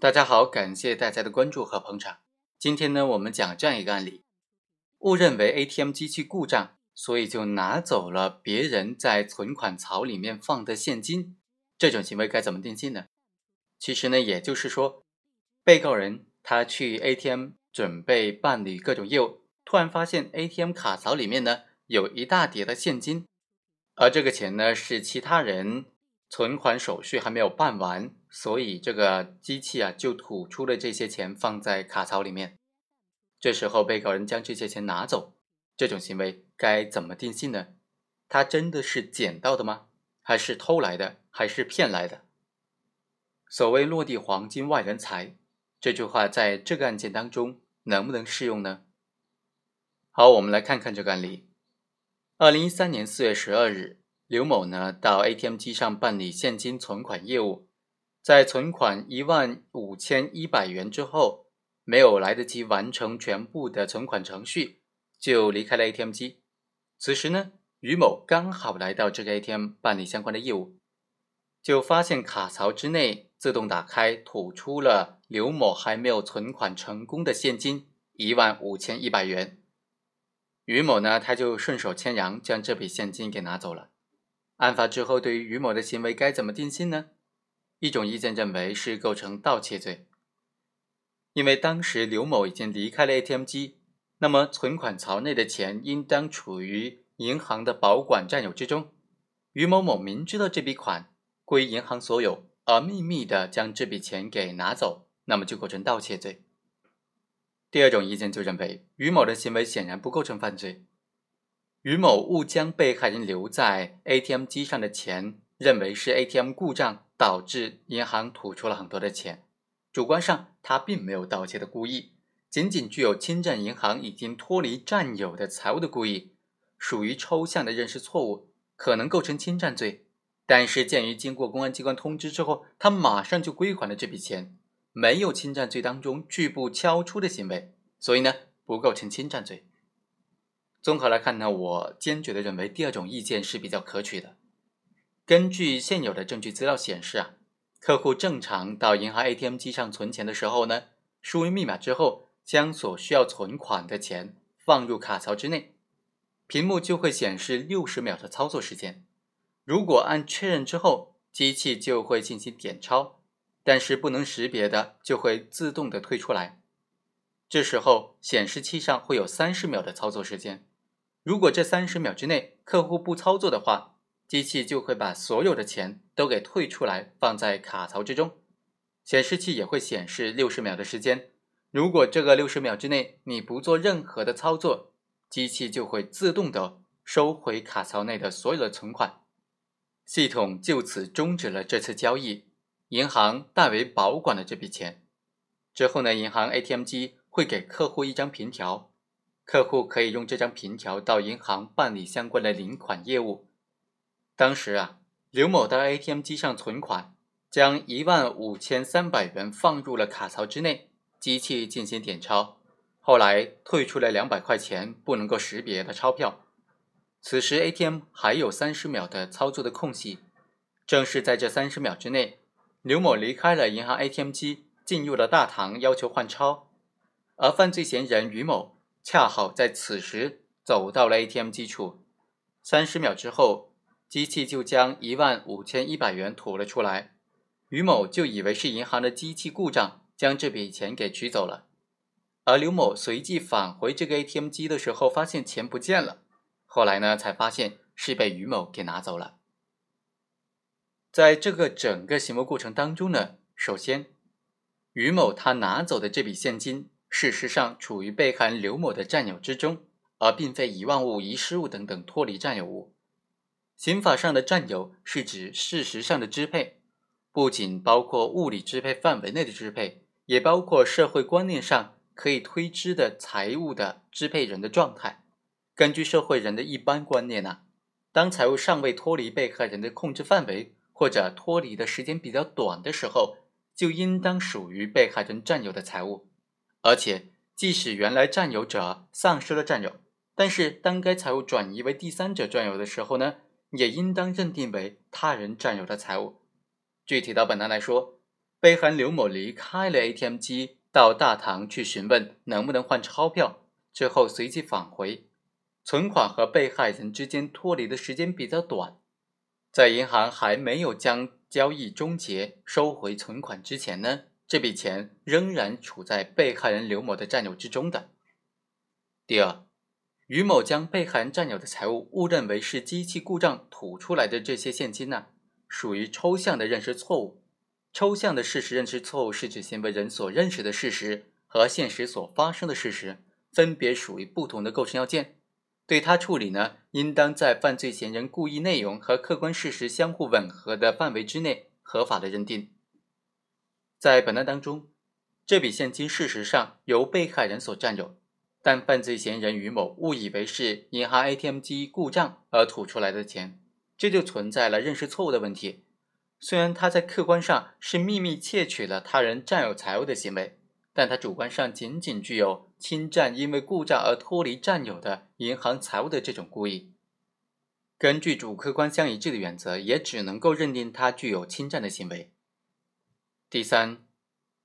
大家好，感谢大家的关注和捧场。今天呢，我们讲这样一个案例：误认为 ATM 机器故障，所以就拿走了别人在存款槽里面放的现金。这种行为该怎么定性呢？其实呢，也就是说，被告人他去 ATM 准备办理各种业务，突然发现 ATM 卡槽里面呢有一大叠的现金，而这个钱呢是其他人。存款手续还没有办完，所以这个机器啊就吐出了这些钱放在卡槽里面。这时候被告人将这些钱拿走，这种行为该怎么定性呢？他真的是捡到的吗？还是偷来的？还是骗来的？所谓“落地黄金外人财”这句话在这个案件当中能不能适用呢？好，我们来看看这个案例。二零一三年四月十二日。刘某呢，到 ATM 机上办理现金存款业务，在存款一万五千一百元之后，没有来得及完成全部的存款程序，就离开了 ATM 机。此时呢，于某刚好来到这个 ATM 办理相关的业务，就发现卡槽之内自动打开，吐出了刘某还没有存款成功的现金一万五千一百元。于某呢，他就顺手牵羊将这笔现金给拿走了。案发之后，对于于某的行为该怎么定性呢？一种意见认为是构成盗窃罪，因为当时刘某已经离开了 ATM 机，那么存款槽内的钱应当处于银行的保管占有之中。于某某明知道这笔款归银行所有，而秘密的将这笔钱给拿走，那么就构成盗窃罪。第二种意见就认为，于某的行为显然不构成犯罪。于某误将被害人留在 ATM 机上的钱认为是 ATM 故障导致银行吐出了很多的钱，主观上他并没有盗窃的故意，仅仅具有侵占银行已经脱离占有的财物的故意，属于抽象的认识错误，可能构成侵占罪。但是鉴于经过公安机关通知之后，他马上就归还了这笔钱，没有侵占罪当中拒不交出的行为，所以呢不构成侵占罪。综合来看呢，我坚决的认为第二种意见是比较可取的。根据现有的证据资料显示啊，客户正常到银行 ATM 机上存钱的时候呢，输入密码之后，将所需要存款的钱放入卡槽之内，屏幕就会显示六十秒的操作时间。如果按确认之后，机器就会进行点钞，但是不能识别的就会自动的退出来。这时候显示器上会有三十秒的操作时间。如果这三十秒之内客户不操作的话，机器就会把所有的钱都给退出来，放在卡槽之中。显示器也会显示六十秒的时间。如果这个六十秒之内你不做任何的操作，机器就会自动的收回卡槽内的所有的存款，系统就此终止了这次交易，银行代为保管了这笔钱。之后呢，银行 ATM 机会给客户一张凭条。客户可以用这张凭条到银行办理相关的领款业务。当时啊，刘某到 ATM 机上存款，将一万五千三百元放入了卡槽之内，机器进行点钞。后来退出了两百块钱不能够识别的钞票。此时 ATM 还有三十秒的操作的空隙，正是在这三十秒之内，刘某离开了银行 ATM 机，进入了大堂要求换钞，而犯罪嫌疑人于某。恰好在此时走到了 ATM 机处，三十秒之后，机器就将一万五千一百元吐了出来。于某就以为是银行的机器故障，将这笔钱给取走了。而刘某随即返回这个 ATM 机的时候，发现钱不见了。后来呢，才发现是被于某给拿走了。在这个整个行为过程当中呢，首先，于某他拿走的这笔现金。事实上，处于被害人刘某的占有之中，而并非遗忘物、遗失物等等脱离占有物。刑法上的占有是指事实上的支配，不仅包括物理支配范围内的支配，也包括社会观念上可以推知的财物的支配人的状态。根据社会人的一般观念呢，当财物尚未脱离被害人的控制范围，或者脱离的时间比较短的时候，就应当属于被害人占有的财物。而且，即使原来占有者丧失了占有，但是当该财物转移为第三者占有的时候呢，也应当认定为他人占有的财物。具体到本案来说，被害人刘某离开了 ATM 机，到大堂去询问能不能换钞票，之后随即返回。存款和被害人之间脱离的时间比较短，在银行还没有将交易终结、收回存款之前呢，这笔钱仍然处在被害人刘某的占有之中的。第二，于某将被害人占有的财物误认为是机器故障吐出来的这些现金呢，属于抽象的认识错误。抽象的事实认识错误是指行为人所认识的事实和现实所发生的事实分别属于不同的构成要件。对他处理呢，应当在犯罪嫌疑人故意内容和客观事实相互吻合的范围之内合法的认定。在本案当中，这笔现金事实上由被害人所占有，但犯罪嫌疑人于某误以为是银行 ATM 机故障而吐出来的钱，这就存在了认识错误的问题。虽然他在客观上是秘密窃取了他人占有财物的行为。但他主观上仅仅具有侵占因为故障而脱离占有的银行财物的这种故意，根据主客观相一致的原则，也只能够认定他具有侵占的行为。第三，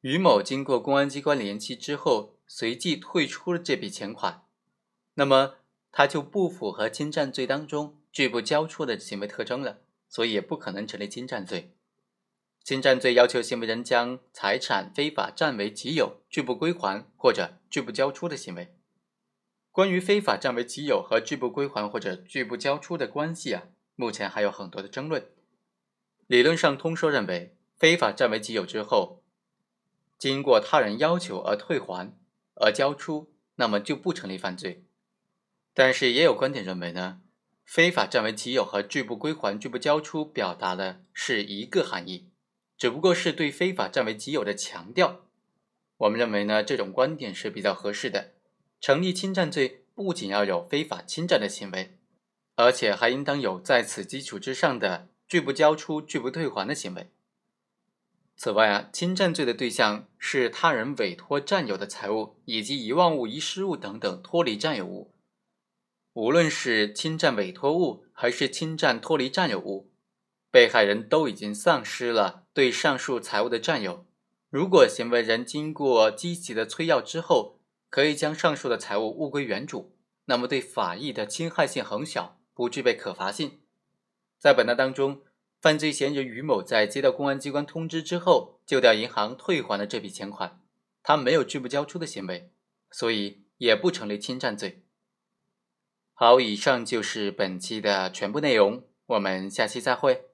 于某经过公安机关联系之后，随即退出了这笔钱款，那么他就不符合侵占罪当中拒不交出的行为特征了，所以也不可能成立侵占罪。侵占罪要求行为人将财产非法占为己有、拒不归还或者拒不交出的行为。关于非法占为己有和拒不归还或者拒不交出的关系啊，目前还有很多的争论。理论上通说认为，非法占为己有之后，经过他人要求而退还而交出，那么就不成立犯罪。但是也有观点认为呢，非法占为己有和拒不归还、拒不交出表达的是一个含义。只不过是对非法占为己有的强调，我们认为呢，这种观点是比较合适的。成立侵占罪，不仅要有非法侵占的行为，而且还应当有在此基础之上的拒不交出、拒不退还的行为。此外啊，侵占罪的对象是他人委托占有的财物以及遗忘物、遗失物等等脱离占有物。无论是侵占委托物，还是侵占脱离占有物。被害人都已经丧失了对上述财物的占有。如果行为人经过积极的催要之后，可以将上述的财物物归原主，那么对法益的侵害性很小，不具备可罚性。在本案当中，犯罪嫌疑人于某在接到公安机关通知之后，就到银行退还了这笔钱款，他没有拒不交出的行为，所以也不成立侵占罪。好，以上就是本期的全部内容，我们下期再会。